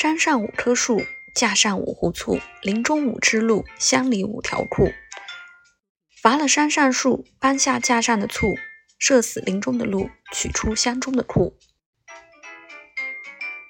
山上五棵树，架上五壶醋，林中五只鹿，乡里五条裤。伐了山上树，搬下架上的醋，射死林中的鹿，取出乡中的裤。